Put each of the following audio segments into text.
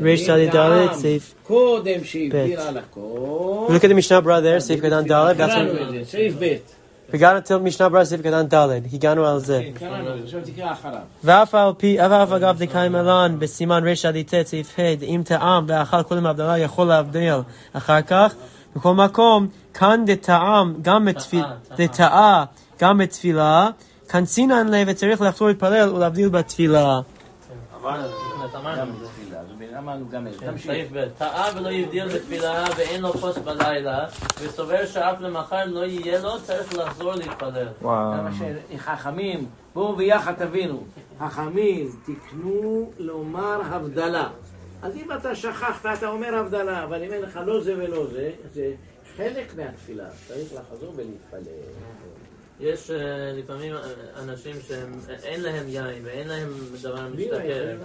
ריש צדיק ד', סעיף. קודם שהבהיר על הכל. Look at the Mishnah Berurah there, סעיף קטן ד', סעיף ב'. הגענו till משנה ברורה סעיף קטן ד', הגענו על זה. כן. ואף על פי, ואף אגב דקאי מלן בסימן ר' עד ט' סעיף ה', אם טעם ואכל קודם הבדלה יכול להבדיל אחר כך. בכל מקום, כאן דטעם גם דטעה גם בתפילה, כאן סינן לב וצריך לחזור להתפלל ולהבדיל בתפילה. תמשיך. ב', טעה ולא יבדיל בתפילה ואין לו כוס בלילה וסובר שאף למחר לא יהיה לו, צריך לחזור להתפלל. למה שחכמים, בואו ביחד תבינו, חכמים תקנו לומר הבדלה. אז אם אתה שכחת, אתה אומר הבדלה, אבל אם אין לך לא זה ולא זה, זה חלק מהתפילה, צריך לחזור ולהתפלל. יש אה, לפעמים אה, אנשים שאין להם יין ואין להם דבר משתכר.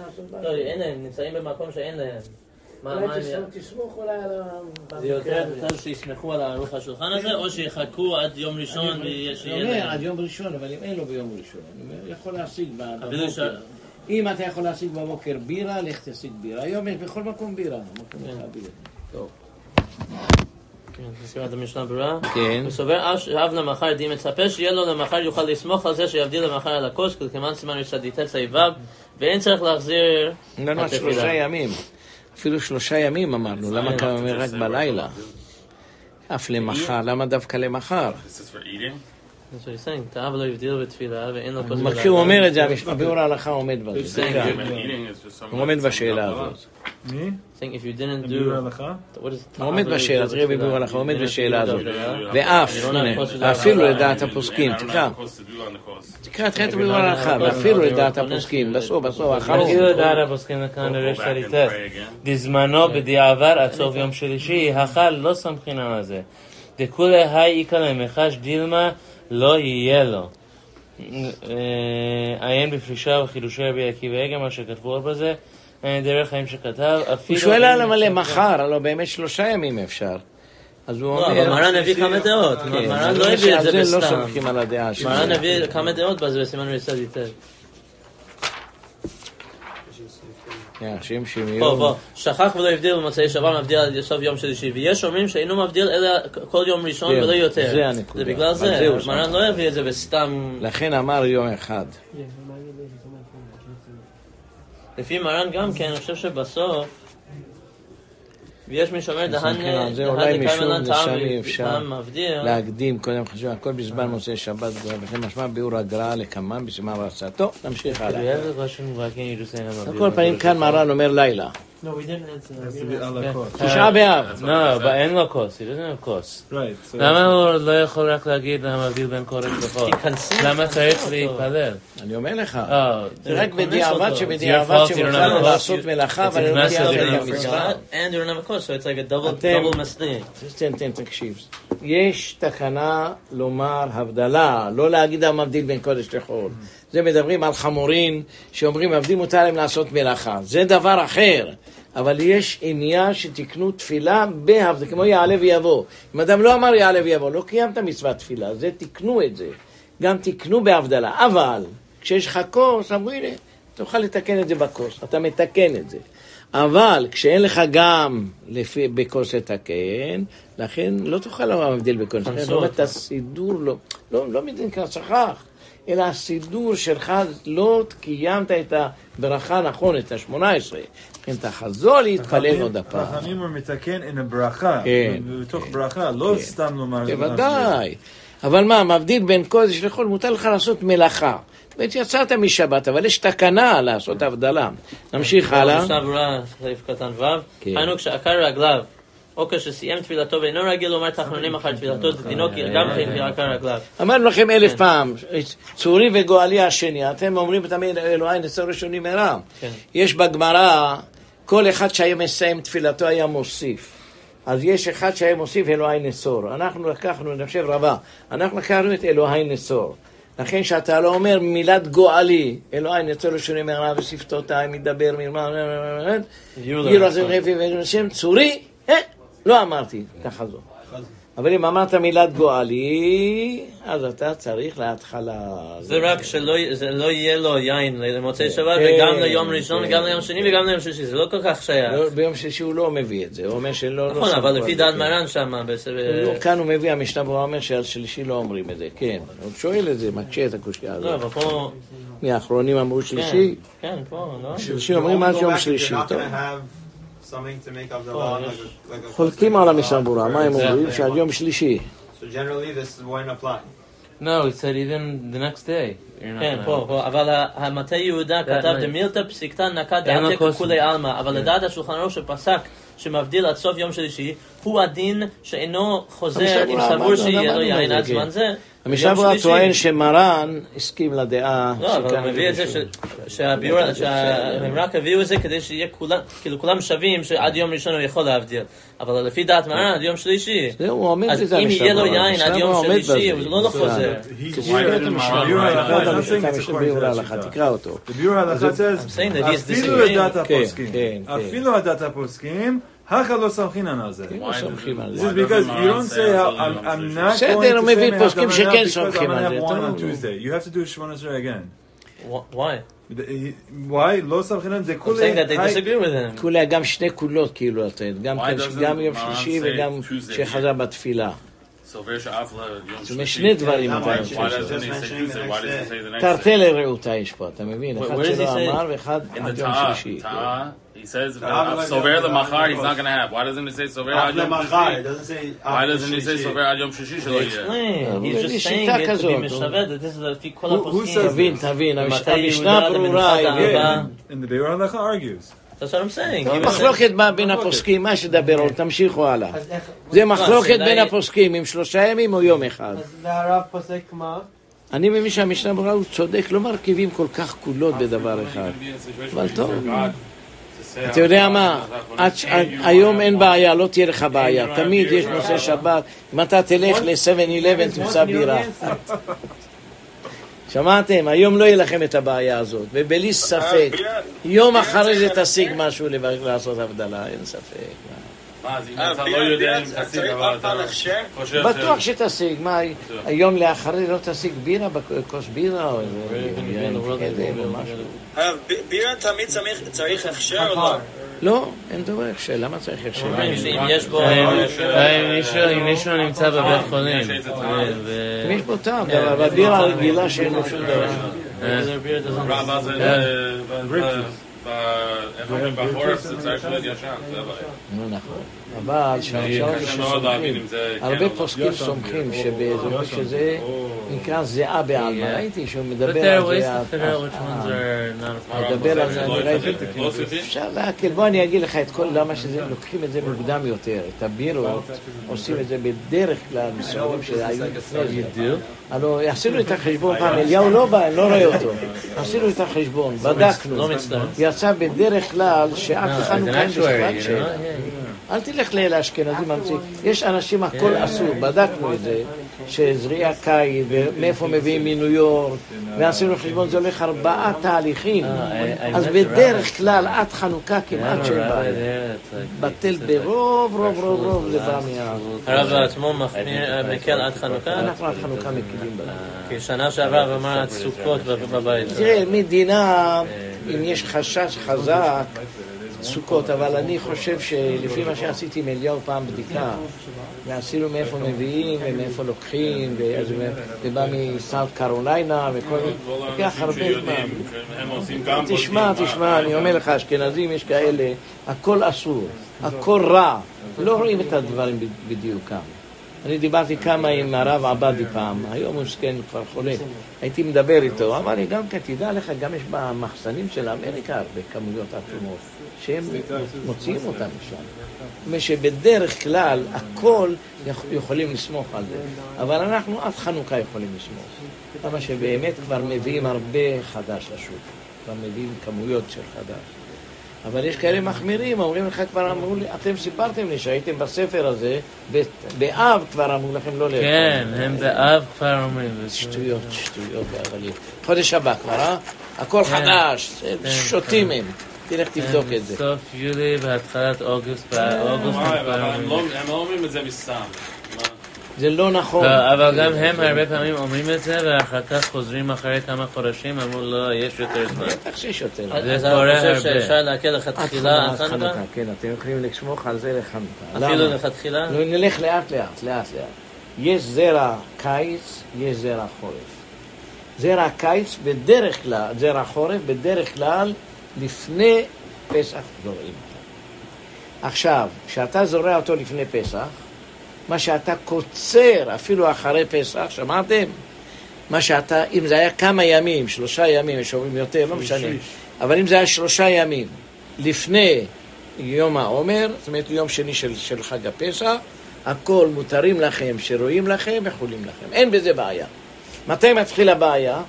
לא. אין להם, נמצאים במקום שאין להם. אולי תסמוך- אולי על ה... זה יותר טוב שיסמכו על הערוך השולחן הזה, או שיחכו עד יום ראשון אני אומר עד יום ראשון, אבל אם אין לו ביום ראשון, יכול להשיג בבוקר. אם אתה יכול להשיג בבוקר בירה, לך תשיג בירה. היום יש בכל מקום בירה. מקום כן. בירה. טוב. כן, את המשנה ברורה. כן. הוא סובר אף אב למחר דין מצפה שיהיה לו למחר יוכל לסמוך על זה שיבדיל למחר על הכוס, כלכמן סימן רצ"ט ס"ו, ואין צריך להחזיר לא, לא, התפילה. שלושה ימים. אפילו שלושה ימים אמרנו, למה אתה אומר רק בלילה? אף למחר, למה דווקא למחר? That's what he's saying, תאב לא יבדיל בתפילה ואין לו כוס הוא מכיר, הוא אומר את זה, המשפט ביאור ההלכה עומד בזה. some- הוא עומד בשאלה. הזאת. מי? saying if you didn't ביאור do... ההלכה? What is הוא עומד בשאלה, תראה בביאור? ההלכה, הוא עומד בשאלה הזאת. ואף, לדעת אפילו. לדעת הפוסקים, תקרא. תקרא את חטא ביאור ההלכה, ואפילו לדעת הפוסקים, בסוף, בסוף, האחרון. כאילו לדעת הפוסקים לכאן pray again. בזמנו בדיעבר עד סוף יום שלישי, הכל לא סומכין על זה. דכולי היי איכא למחש דילמה לא יהיה לו. אה, עיין בפרישה וחידושי רבי עקיבא איגר, מה שכתבו עוד בזה, אה, דרך חיים שכתב, הוא. שואל אם- למה למחר, הלוא באמת שלושה ימים אפשר. אז הוא לא, אומר... אבל מרן הביא כמה דעות, מרן לא הביא את זה לא בסתם. על. מרן הביא כמה דעות בזה בסימן ריסד היטב. כן, השם בוא, שמיון. בוא, שכח ולא הבדיל במוצאי שבת, מבדיל עד סוף יום שלישי, ויש אומרים שאינו מבדיל אלא כל יום ראשון כן, ולא יותר. זה הנקודה. זה בגלל זה, מרן. לא יביא את זה בסתם... לכן אמר יום אחד. לפי מרן גם כן, אני חושב שבסוף, ויש מי שאומר דהן על זה אולי משום טעם לשם אפשר מבדיל, להקדים, קודם חשוב, הכל בזמן מוצאי שבת, וכן משמע ביאור הגר"א לקמן בסימן רצה. טוב, נמשיך הלאה. I'm על כל פנים כאן מרן אומר לילה. No, we didn't answer Has to be על הכוס. תשעה באב. לא, אבל אין לו כוס, he doesn't have כוס. למה הוא לא יכול רק להגיד למה מבדיל בין קודש לחול? למה צריך להתפלל? אני אומר לך. אה, זה רק בדיעבד. שבדיעבד שמותר לו לעשות course. מלאכה, It's אבל a לא that you את המצווה. and you don't have a course, so it's like a double, double mistake. תן, תן, תקשיב. יש תקנה לומר הבדלה, לא להגיד המבדיל בין קודש לחול. זה מדברים על חמורין, שאומרים מבדיל מותר להם לעשות מלאכה. זה דבר אחר. אבל יש עניין שתקנו תפילה בהבדלה, כמו יעלה ויבוא. אם אדם לא אמר יעלה ויבוא, לא קיימת מצוות תפילה, זה תקנו את זה. גם תקנו בהבדלה. אבל, כשיש לך כוס, אמרו הנה, תוכל לתקן את זה בכוס, אתה מתקן את זה. אבל כשאין לך גם לפי, בכוס לתקן, לכן לא תוכל לומר מבדיל בכוס. לכן. זאת אומרת, הסידור לא, לא, לא כאן שכח, אלא הסידור שלך, לא קיימת את הברכה נכון, את השמונה עשרה. לכן תחזור להתפלל עוד הפעם. חכמים הוא מתקן in הברכה. כן. בתוך ברכה, לא סתם לומר. בוודאי. אבל מה, מבדיל בין קודש לחול, מותר לך לעשות מלאכה. בעצם יצאת משבת, אבל יש תקנה לעשות הבדלה. נמשיך הלאה. משנה ברורה, סעיף קטן ו', כן. היינו כשעקר רגליו, או כשסיים תפילתו ואינו רגיל לומר תחנונים אחר תפילתו, זה דינו גם כן כעקר רגליו. אמרנו לכם אלף פעם, צורי וגואלי השני, אתם אומרים תמיד אלוהי נצור ראשוני. כן. יש בגמרא, כל אחד שהיה מסיים תפילתו היה מוסיף. אז יש אחד שהיה מוסיף אלוהי נצור. אנחנו לקחנו, אני חושב רבה, אנחנו לקחנו את אלוהי נצור. לכן שאתה לא אומר מילת גואלי, אלוהי נצור ראשוני מרע ושפתותיי מדבר מרמה, יהיו לזה רבי ושם צורי, אה, לא אמרתי, תחזור. אבל אם אמרת מילת גואלי, אז אתה צריך להתחלה. זה רק שלא זה לא יהיה לו יין למוצאי שבת, כן, וגם ליום ראשון, כן. וגם ליום שני, וגם ליום שלישי, זה לא כל כך שייך. לא, ביום שלישי הוא לא מביא את זה, הוא אומר שלא... לא נכון, אבל לפי דעת כן. מרן שם, לא, כאן הוא מביא, המשנה ברורה אומר שעל שלישי לא אומרים את זה, כן. הוא שואל את זה, מקשה את הקושייה לא, הזאת. אבל פה... מי האחרונים אמרו שלישי? כן, כן, פה, לא? שלישי אומרים עד יום שלישי, טוב. Something to make up the law, like a, like a חולקים על המשנה ברורה, מה הם זה- אומרים? שעד יום שלישי. So generally, this wouldn't apply. No, it said even the next day. You're not כן, gonna- פה, פה, אבל ה- המטה יהודה כתב nice. דמילתא פסיקתא נקט אין לו דעתך קוסם. כולי עלמא, אבל לדעת השולחן ערוך שפסק שמבדיל עד סוף יום שלישי, הוא הדין שאינו חוזר המשנה אם ברורה, סבור אמרנו, שיהיה לו למדנו יין את עד זה, זמן כן. זה. המשנה טוען שמרן הסכים לדעה לא, אבל הוא מביא את זה שהם רק הביאו את זה כדי שיהיה כולם, כאילו כולם שווים שעד יום ראשון הוא יכול להבדיל. אבל לפי דעת מרן עד יום שלישי. זהו, הוא עומד אז בזה אם המשנה יהיה לו. יין עד יום שלישי. הוא לא חוזר. תקרא אותו. that he's אפילו. לדעת כן, הפוסקים, כן, כן. אפילו לדעת הפוסקים, הכא לא סומכין על זה. לא סומכים על This זה. is because you don't say, I'm, I'm not בסדר, going הוא to say מביא פוסקים מההקדמה שכן because סומכים I'm על gonna זה, have one טוב. on Tuesday. You have to do שמונה עשרה again. Wh- Why? Why? לא סומכין על זה. I'm saying that they כולי- disagree with him. כולה גם שני קולות כאילו לתת, גם Why כן- doesn't גם יום Maran שלישי say וגם Tuesday? שחזר בתפילה. סובר שאף ליום זאת אומרת, שלישי. שני דברים Yeah, אתה why- רוצה why לעשות. does- Doesn't he say mentioning the Tuesday? next Why does he day. say the next תרתי day? לרעותה יש פה, אתה מבין? Wait, אחד where does he שלא say- אמר ואחד In the עד יום Ta'ah, שלישי. Ta'ah, he says, Ta'ah, סובר like, למחר, yeah, he's not going to have. Why doesn't he say סובר Af עד יום lemachar, שלישי? it doesn't say. Why af doesn't he say shlishi. סובר עד יום שלישי שלא יהיה? Explain. אבל He's יש just saying שיטה it to כזאת, be הוא- משווה, that this is לפי כל Who- who הפוסקים. says תבין, תבין, המש- ומתי המשנה יהודה ברורה למנחת היא... האהבה? And the ביור ההלכה argues. That's what I'm saying. היא He was saying- מחלוקת ב- בין הפוסקים, מה שדבר עוד, תמשיכו הלאה. אז איך... זה מחלוקת השאלה בין היא- הפוסקים, אם שלושה ימים או יום אחד. אז והרב פוסק מה? אני מבין שהמשנה ברורה הוא צודק, לא מרכיבים כל כך קולות בדבר אחד. אבל טוב. אתה יודע מה, היום אין בעיה, לא תהיה לך בעיה. תמיד יש נושא שבת. אם אתה תלך ל-7-11 תמצא בירה. שמעתם? היום לא יהיה לכם את הבעיה הזאת, ובלי ספק, יום אחרי זה תשיג משהו לעשות הבדלה, אין ספק. מה, אז אם אתה לא יודע אם תשיג, אבל אתה חושב בטוח שתשיג, מה, היום לאחרי לא תשיג בירה, בכוס בירה או איזה? בירה תמיד צריך- צריך הכשר או לא? לא, אין דבר הכשר, למה צריך הכשר? אם מישהו- נמצא בבית חולים, אם יש בו טעם, אבל בירה רגילה שאין לו שום דבר. אה, איך אומרים, בחורף זה צריך להיות ישן, זה הבעיה. נו נכון. אבל שהאפשרות היא קשה מאוד להבין שסומכים, אם זה כן הרבה לא. פוסקים סומכים שבאזור שזה נקרא זיעה בעלמא, Yeah. ראיתי שהוא מדבר על ways זה. problem. מדבר על זה, לא אני ראיתי. צריך, לא? אפשר להקל, בוא אני אגיד לך את כל למה שזה, לוקחים את זה מוקדם יותר. את הבירות עושים את זה בדרך כלל מסוימים שהיו לפני זה. הלוא עשינו את החשבון פעם, אליהו לא בא, אני לא רואה אותו. עשינו את החשבון, בדקנו. לא. יצא בדרך כלל an חנוכה אין actuary, בכלל you שאלה. know? Yeah. אל תלך לאלה אשכנזים. יש אנשים, הכל אסור, בדקנו את זה, שזריע קיץ, ומאיפה מביאים מניו יורק, ועשינו חשבון, זה הולך ארבעה תהליכים. I- I אז בדרך כלל עד חנוכה כמעט שאין בעיה. בטל ברוב, רוב, רוב, רוב, זה בא מה... הרב עצמו מקל עד חנוכה? אנחנו עד חנוכה מקלים בזה. כי שנה שעברה הוא אמר עד סוכות בבית. תראה, מדינה, אם יש חשש חזק, סוכות, אבל אני חושב שלפי מה שעשיתי עם אליהו פעם בדיקה, ועשינו מאיפה מביאים ומאיפה לוקחים, ואז זה בא מסאוט קרוליינה וכל זה, לוקח הרבה זמן. תשמע, תשמע, אני אומר לך, אשכנזים יש כאלה, הכל אסור, הכל רע, לא רואים את הדברים בדיוקם. אני דיברתי כמה עם הרב עבדי פעם, היום הוא זקן כבר חולה, הייתי מדבר איתו, אמר לי גם כן, תדע לך, גם יש במחסנים של אמריקה הרבה כמויות עצומות, שהם מוציאים אותם משם. זאת אומרת שבדרך כלל הכל יכ- יכולים לסמוך על זה, אבל אנחנו עד חנוכה יכולים לסמוך. למה שבאמת כבר מביאים הרבה חדש לשוק, כבר מביאים כמויות של חדש. אבל יש כאלה מחמירים, אומרים לך כבר אמרו לי, אתם סיפרתם לי שהייתם בספר הזה, באב כבר אמרו לכם לא לאכול. כן, הם באב כבר אומרים. שטויות, שטויות והבלים. חודש הבא כבר, אה? הכל כן. חדש, כן, שותים הם. תלך תבדוק את זה. סוף יולי והתחלת אוגוסט, באוגוסט אבל כבר הם לא- אומרים. הם לא אומרים את זה מסתם. זה לא נכון. לא, אבל גם הם הרבה פעמים אומרים את זה, ואחר כך חוזרים אחרי כמה חודשים, אמרו לא, יש יותר זמן. בטח שיש יותר. זה אז אתה קורה חושב הרבה. שאפשר להקל לכתחילה על חנוכה? כן, אתם יכולים לסמוך על זה לחנוכה. אפילו? לכתחילה? נו, נלך לאט לאט, לאט לאט. יש זרע קיץ, יש זרע חורף. זרע קיץ בדרך כלל, זרע חורף בדרך כלל לפני פסח זורעים. עכשיו, כשאתה זורע אותו לפני פסח, מה שאתה קוצר אפילו אחרי פסח, שמעתם? מה שאתה, אם זה היה כמה ימים, שלושה ימים, יש אומרים יותר, לא משנה, אבל אם זה היה שלושה ימים לפני יום העומר, זאת אומרת יום שני של, של חג הפסח, הכל מותרים לכם, שרואים לכם ויכולים לכם. אין בזה בעיה. מתי מתחילה הבעיה?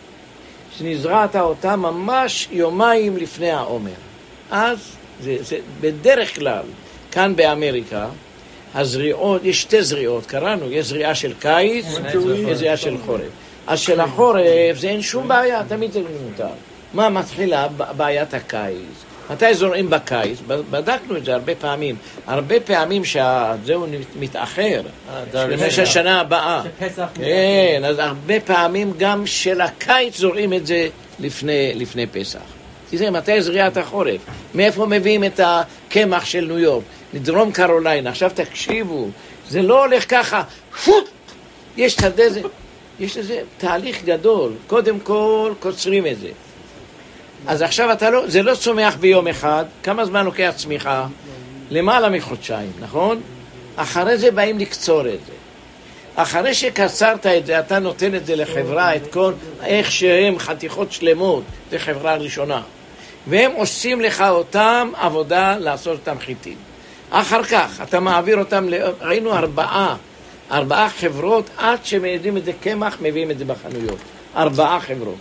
שנזרעת אותה ממש יומיים לפני העומר. אז, זה, זה בדרך כלל, כאן באמריקה, הזריעות, יש שתי זריעות, קראנו, יש זריעה של קיץ, יש זריעה של חורף. אז של החורף זה אין שום בעיה, תמיד זה מותר. מה מתחילה בעיית הקיץ? מתי זורעים בקיץ? בדקנו את זה הרבה פעמים. הרבה פעמים שזהו מתאחר, למשך השנה הבאה. שפסח כן, אז הרבה פעמים גם של הקיץ זורעים את זה לפני, לפני פסח. תראה, מתי זריעת החורף? מאיפה מביאים את הקמח של ניו יורק? מדרום קרוליינה. עכשיו תקשיבו, זה לא הולך ככה, פוט! יש את הזה, יש לזה תהליך גדול. קודם כל, קוצרים את זה. אז עכשיו אתה לא, זה לא צומח ביום אחד, כמה זמן לוקח צמיחה? למעלה מחודשיים, נכון? אחרי זה באים לקצור את זה. אחרי שקצרת את זה, אתה נותן את זה לחברה, את כל, איך שהם חתיכות שלמות, זה חברה ראשונה. והם עושים לך אותם עבודה לעשות אותם חיטים. אחר כך, אתה מעביר אותם, ל... ראינו ארבעה, ארבעה חברות, עד שמיידים את זה קמח, מביאים את זה בחנויות. ארבעה חברות.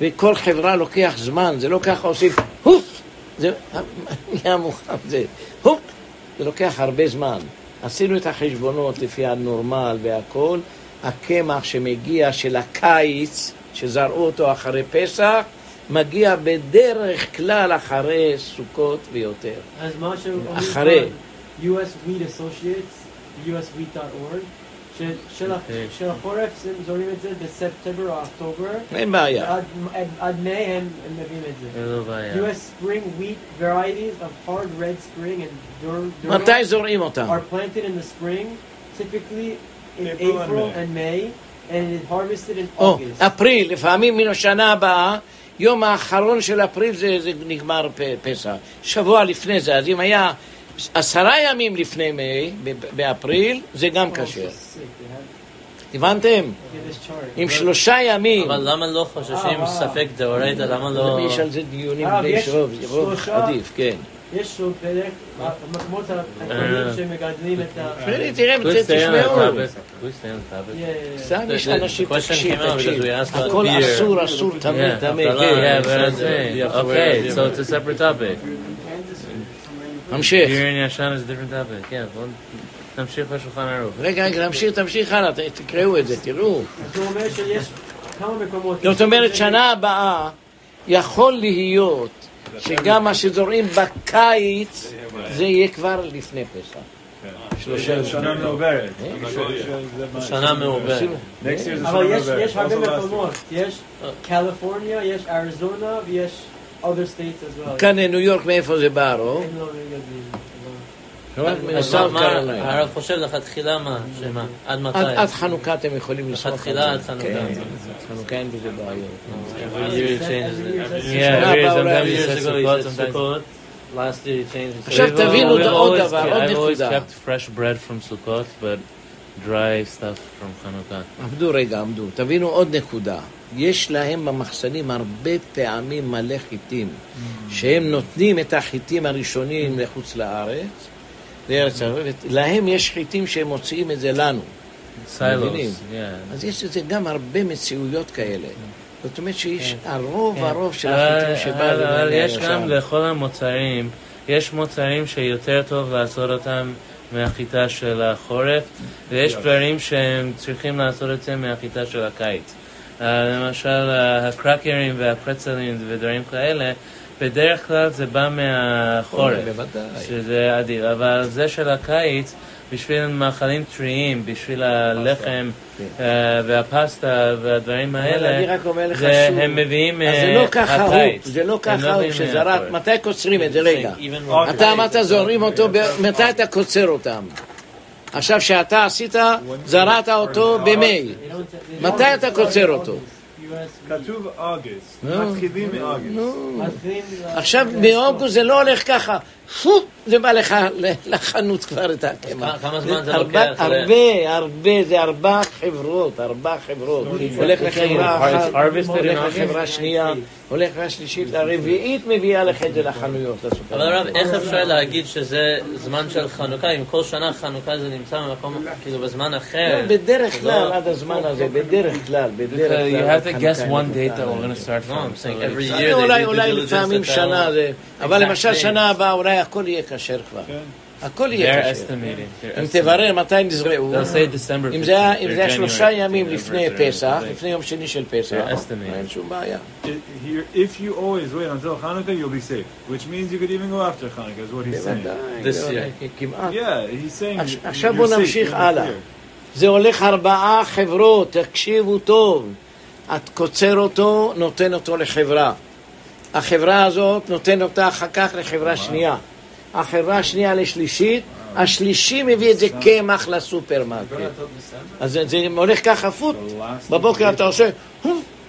וכל חברה לוקח זמן, זה לא ככה עושים, הופ, זה נהיה מוכן, זה הופ, זה לוקח הרבה זמן. עשינו את החשבונות לפי הנורמל והכל, הקמח שמגיע של הקיץ, שזרעו אותו אחרי פסח, מגיע בדרך כלל אחרי סוכות ויותר. אז מה שאומרים אחרי. US Wheat Associates, uswheat.org, ש- של החורף הם זורעים את זה בספטמבר או אוקטובר, אין בעיה. עד- עד מאי הם מביאים את זה. לא בעיה. US spring wheat varieties of hard red spring and dur- durum מתי זורעים אותם? are planted in the spring, typically in April and May. and harvested in August. אפריל, לפעמים מן השנה הבאה, יום האחרון של אפריל זה, זה נגמר פ- פסח. שבוע לפני זה, אז אם היה עשרה ימים לפני מאי, ב- באפריל, זה גם Oh, כשר. have- הבנתם? עם שלושה ימים. אבל למה לא חוששים אה, וואו. ספק דאורייתא? למה לא... יש על זה דיונים אה, בלי ויש רוב, רוב שלושה? עדיף, כן. יש לו בדרך, המקומות הקטנים שמגדלים את ה... תראה, תשמעו. סתם יש אנשים, תקשיב, הכל. אסור, אסור, תמיד, תמיד, כן. Wear- so it's a separate topic. ממשיך. Beer and Yashan is a different topic. Yeah, בואו נמשיך לשולחן ערוך. רגע, רגע, תמשיך, תמשיך הלאה, תקראו את זה, תראו. אז הוא אומר שיש כמה מקומות... זאת אומרת, שנה הבאה יכול להיות שגם מה שזורעים בקיץ, זה יהיה כבר לפני פסח. שלושה שנה מעוברת. שנה מעוברת. אבל יש- הרבה. מקומות, יש קליפורניה, יש אריזונה ויש other states as well. כאן ניו יורק, מאיפה זה בא, רו? הרב חושב לכתחילה מה? שמה? עד מתי? עד חנוכה אתם יכולים לסמוך על זה. לכתחילה עד חנוכה. כן, חנוכה אין בזה בעיות. עכשיו תבינו עוד דבר, עוד I've always נקודה. kept fresh bread from Sukkot, but dry stuff from Hanukkah. עמדו רגע, עמדו. תבינו עוד נקודה. יש להם במחסנים הרבה פעמים מלא חיטים, שהם נותנים את החיטים הראשונים לחוץ לארץ, לארץ ערבית. להם יש חיטים שהם מוציאים את זה לנו. מבינים? Silos, yeah. אז יש לזה גם הרבה מציאויות כאלה. זאת אומרת שיש הרוב כן. הרוב של החיטים שבא אבל- אבל יש. גם לכל המוצרים, יש מוצרים שיותר טוב לעשות אותם מהחיטה של החורף, ויש דברים שהם צריכים לעשות את זה מהחיטה של הקיץ. אה, למשל, אה, הקרקרים והפרצלים ודברים כאלה, בדרך כלל זה בא מהחורף. שזה אדיר, אבל זה של הקיץ, בשביל מאכלים טריים, בשביל הלחם אה, והפסטה והדברים אני האלה, רק אומר לך זה- שוב, הם מביאים אז זה אה, לא ככה הוא, הקיץ. זה לא ככה הוא מהחורף. מתי קוצרים את זה? רגע. Even אתה אמרת זורים אותו, מתי אתה קוצר אותם? עכשיו שאתה עשית, זרעת אותו במאי. מתי אתה קוצר אותו? כתוב אוגוסט. מתחילים מאוגוסט. עכשיו באוגוסט זה לא הולך ככה, פו, זה בא לך לחנות כבר את הקמח. כמה זמן זה ארבע- לוקח? הרבה, הרבה, זה ארבע חברות, ארבע חברות. הולך לחברה אחת, הולך? לחברה שנייה, הולך לשלישית, לרביעית מביאה לך את זה לחנויות. אבל הרב, איך אפשר להגיד שזה זמן של חנוכה, אם כל שנה חנוכה זה נמצא במקום, כאילו בזמן אחר? בדרך לא. כלל, עד הזמן הזה, בדרך כלל, בדרך כלל. you have to guess one date that we're going to start from. אולי, לפעמים שנה אבל למשל. שנה הבאה אולי הכל יהיה כשר כבר. הכל יהיה כשר. אם. תברר מתי נזרעו, אם זה היה- 15th, אם or זה היה שלושה ימים 15th, לפני פסח. לפני יום שני של פסח. אין שום בעיה. It- here- If you always wait until Hanukkah, you'll be safe. Which means you could even go after Hanukkah, is what he's saying. בוודאי, This בוודאי, year. כמעט. Yeah, he's saying עכש- you're עכשיו בואו נמשיך הלאה. זה הולך ארבעה חברות, תקשיבו טוב. את קוצר אותו, נותן אותו לחברה. החברה הזאת נותן אותה אחר כך לחברה שנייה. החברה השנייה לשלישית, השלישי מביא את זה קמח לסופרמרקט. אז זה, הולך ככה פוט, בבוקר אתה עושה,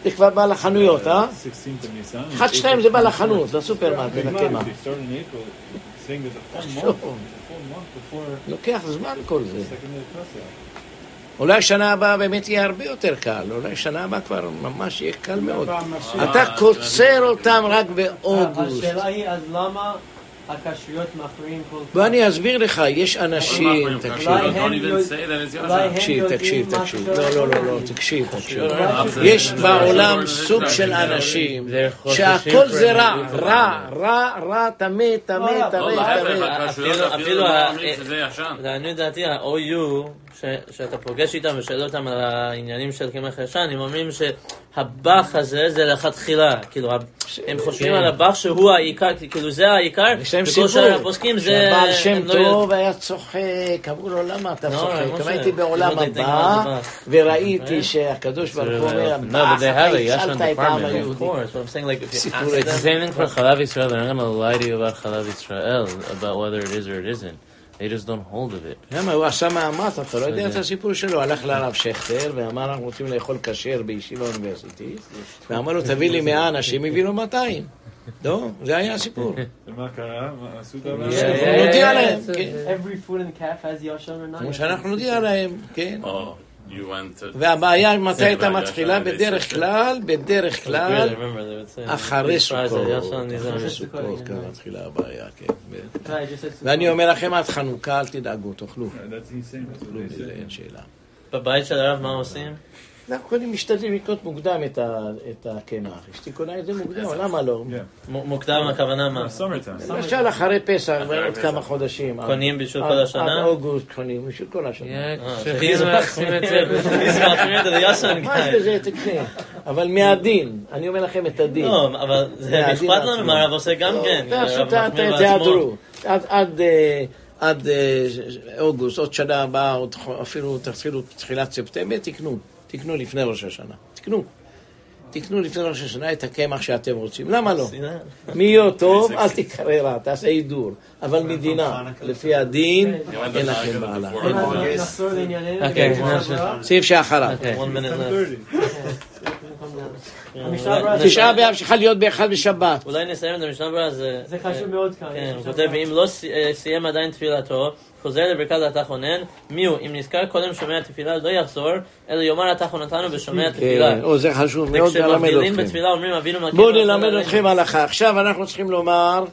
זה כבר בא לחנויות, אה? 16th of Nisan. אחד, שתיים זה בא לחנות, לסופרמרקט, לקמח. לוקח זמן כל זה. אולי שנה הבאה באמת יהיה הרבה יותר קל, אולי שנה הבאה כבר ממש יהיה קל מאוד. אתה קוצר אותם רק באוגוסט. השאלה היא, אז למה הכשרויות מכריעים כל כך? בוא אני אסביר לך, יש אנשים, תקשיב, תקשיב, תקשיב, תקשיב, לא, לא, לא. לא, תקשיב, תקשיב. יש בעולם. סוג של אנשים שהכל זה רע, רע, רע, רע, טמא, טמא, טמא, טמא. אפילו-. לעניות דעתי, ה-OU, ש- שאתה פוגש איתם ושואל אותם על העניינים של קמח ישן, הם אומרים שהבח הזה זה לכתחילה. כאילו, ה- הם חושבים על הבח שהוא העיקר, כאילו זה העיקר, וכל שאר הפוסקים זה... שהבעל שם לא. טוב היה צוחק, אמרו לו למה אתה לא, צוחק? גם הייתי בעולם לא הבא, מה זה וראיתי שהקדוש ברוך הוא אומר, No, but "בח, they אתה have it, ישן הצלת את העם היהודי. course, but I'm saying like, if you סיפור thing for Chalav Yisrael. They're not going to lie to you about Chalav Yisrael, about whether it is or it isn't. They just don't hold of it. למה הוא עשה מאמץ, אתה לא יודע את הסיפור שלו, הלך לרב שכטר ואמר אנחנו רוצים לאכול כשר בישיבה אוניברסיטית ואמר לו תביא לי 100 אנשים, הביא לו 200 לא, זה היה הסיפור. ומה קרה? מה עשו את Yeah, הבעיה? yeah, אנחנו נודיע yeah, להם, it's a- כן. Every food in the calf has yashan or not כמו yashan. שאנחנו נודיע להם, כן. והבעיה מתי הייתה מתחילה? בדרך כלל, בדרך כלל, אחרי סוכות, אחרי סוכות כאן מתחילה הבעיה, כן. ואני אומר לכם עד חנוכה אל תדאגו, תאכלו, say. אין שאלה. בבית של הרב מה עושים? אנחנו קודם משתדלים לקנות מוקדם את הקמח, אשתי קונה את זה מוקדם, למה לא? מ- מוקדם הכוונה מה? למשל אחרי פסח, פסח. כמה חודשים. קונים בשביל כל השנה? עד אוגוסט קונים בשביל כל השנה. אה, זה. תקנה. אבל מהדין, אני אומר לכם את הדין. לא, אבל זה אכפת לנו. מה הרב עושה גם לא, כן. בעצמו. תיעדרו. עד- עד, אה, אה, אוגוסט, עוד שנה הבאה, עוד אפילו תתחילו תחילת ספטמבר, תקנו. תקנו לפני ראש השנה. תקנו. תקנו לפני ראש השנה את הקמח שאתם רוצים. למה לא? מי יהיה טוב, אל תקרא רע, תעשה הידור. אבל מדינה, לפי הדין, אין לכם בעלה. אוקיי. סעיף שאחריו. תשעה באב צריכה להיות באחד בשבת. אולי נסיים את המשנה ברורה, זה... זה חשוב מאוד כאן. כן, הוא כותב, ואם לא אה, סיים עדיין תפילתו, חוזר לברכת התחונן, מי הוא? אם נזכר קודם שומע תפילה, לא יחזור, אלא יאמר התחונתנו ושומע תפילה. כן, זה חשוב מאוד וכשמבדילים אתכם. בתפילה אומרים אבינו מלכנו. בואו נלמד עלינו." אתכם הלכה. עכשיו אנחנו צריכים לומר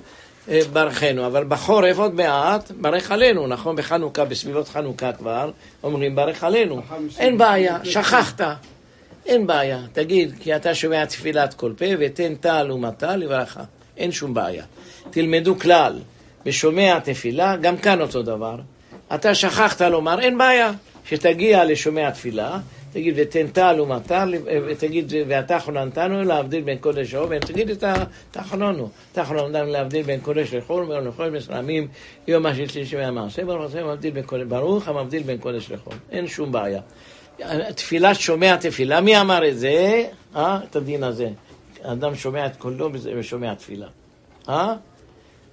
אה, ברכנו, אבל בחורף עוד מעט, ברך עלינו, נכון? בחנוכה, בסביבות חנוכה כבר, אומרים ברך עלינו. אין בעיה, שכחת. אין בעיה. תגיד, כי אתה שומע תפילת כל פה, ותן טל ומטל לברכה. אין שום בעיה. תלמדו כלל, בשומע תפילה, גם כאן אותו דבר. אתה שכחת לומר, אין בעיה. כשתגיע לשומע תפילה, תגיד ותן טל ומטר, ותגיד ואתה חוננתנו להבדיל בין קודש לחול, ותגיד את ה- תחנונו, תחנוננו להבדיל בין קודש לחול, ויום לחול מסלמים, יום השלישי בין קודש, ברוך המבדיל בין קודש לחול, אין שום בעיה. תפילת שומע תפילה, מי אמר את זה? אה? את הדין הזה. האדם שומע את קולו ושומע תפילה. אה?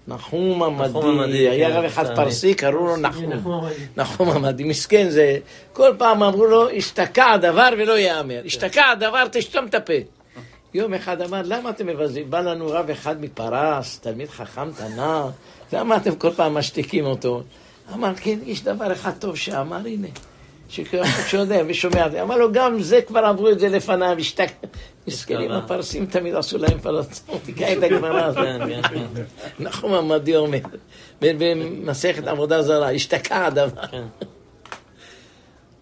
נחום עמדי, היה כן, רב אחד. פרסי, קראו לו נחום נחום. עמדי. נחום עמדי, מסכן זה, כל פעם אמרו לו, השתקע הדבר ולא ייאמר. השתקע הדבר, תשתום את הפה. יום אחד אמר, למה אתם מבזים? בא לנו רב אחד מפרס, תלמיד חכם תנא, למה אתם כל פעם משתיקים אותו? אמר, כן, יש דבר אחד טוב שאמר, הנה. שיודע ושומע, אמר לו, גם זה כבר עברו את זה לפניו, השתק... מסכנים. הפרסים תמיד עשו להם פרסים, תקרא את הגמרא הזאת. כן, כן, כן. נחום עמדי אומר, במסכת עבודה זרה, השתקע הדבר.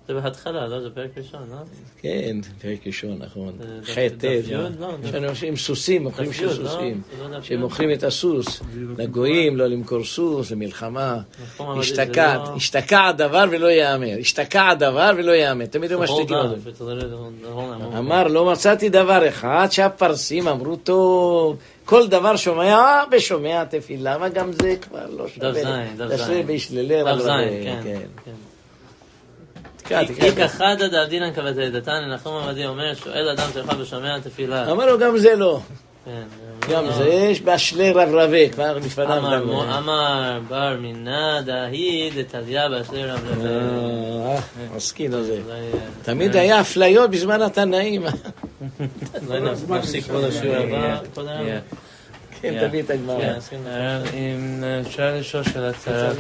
כן. זה בהתחלה, לא? זה פרק ראשון, לא? כן, פרק ראשון, נכון. זה דף- ח' דף ט', י'? לא, יש אנשים סוסים, מוכרים של לא? סוסים. לא? שמוכרים את הסוס לגויים, לא למכור סוס, זה מלחמה. עמדי זה השתקע, הדבר ולא ייאמר. השתקע הדבר ולא ייאמר. תמיד whole משתיקים אותו. אמר, לא מצאתי דבר אחד שהפרסים אמרו טוב, כל דבר שומע ושומע תפילה, אבל גם זה כבר לא שווה. דף זין, דף זין. דף זין, רבי, כן. כן. כן. תקרא, תקרא. איכא חדא דאבדינן כבתדתן, נחום עמדי אומר, שואל אדם תלך ושומע תפילה. אמר לו, גם זה לא. כן, גם לא. זה יש באשלי רב רבה, כבר לפניו אמר גם... אמר בר מינא דהי דתליא באשלי רב לב. אה, מסכין הזה. אה, תמיד היה אפליות בזמן התנאים. נפסיק פה לשיעור הבא. כבוד הרב. כן, תביא את הגמרא. כן, אם אפשר לשאול שאלה קצרה.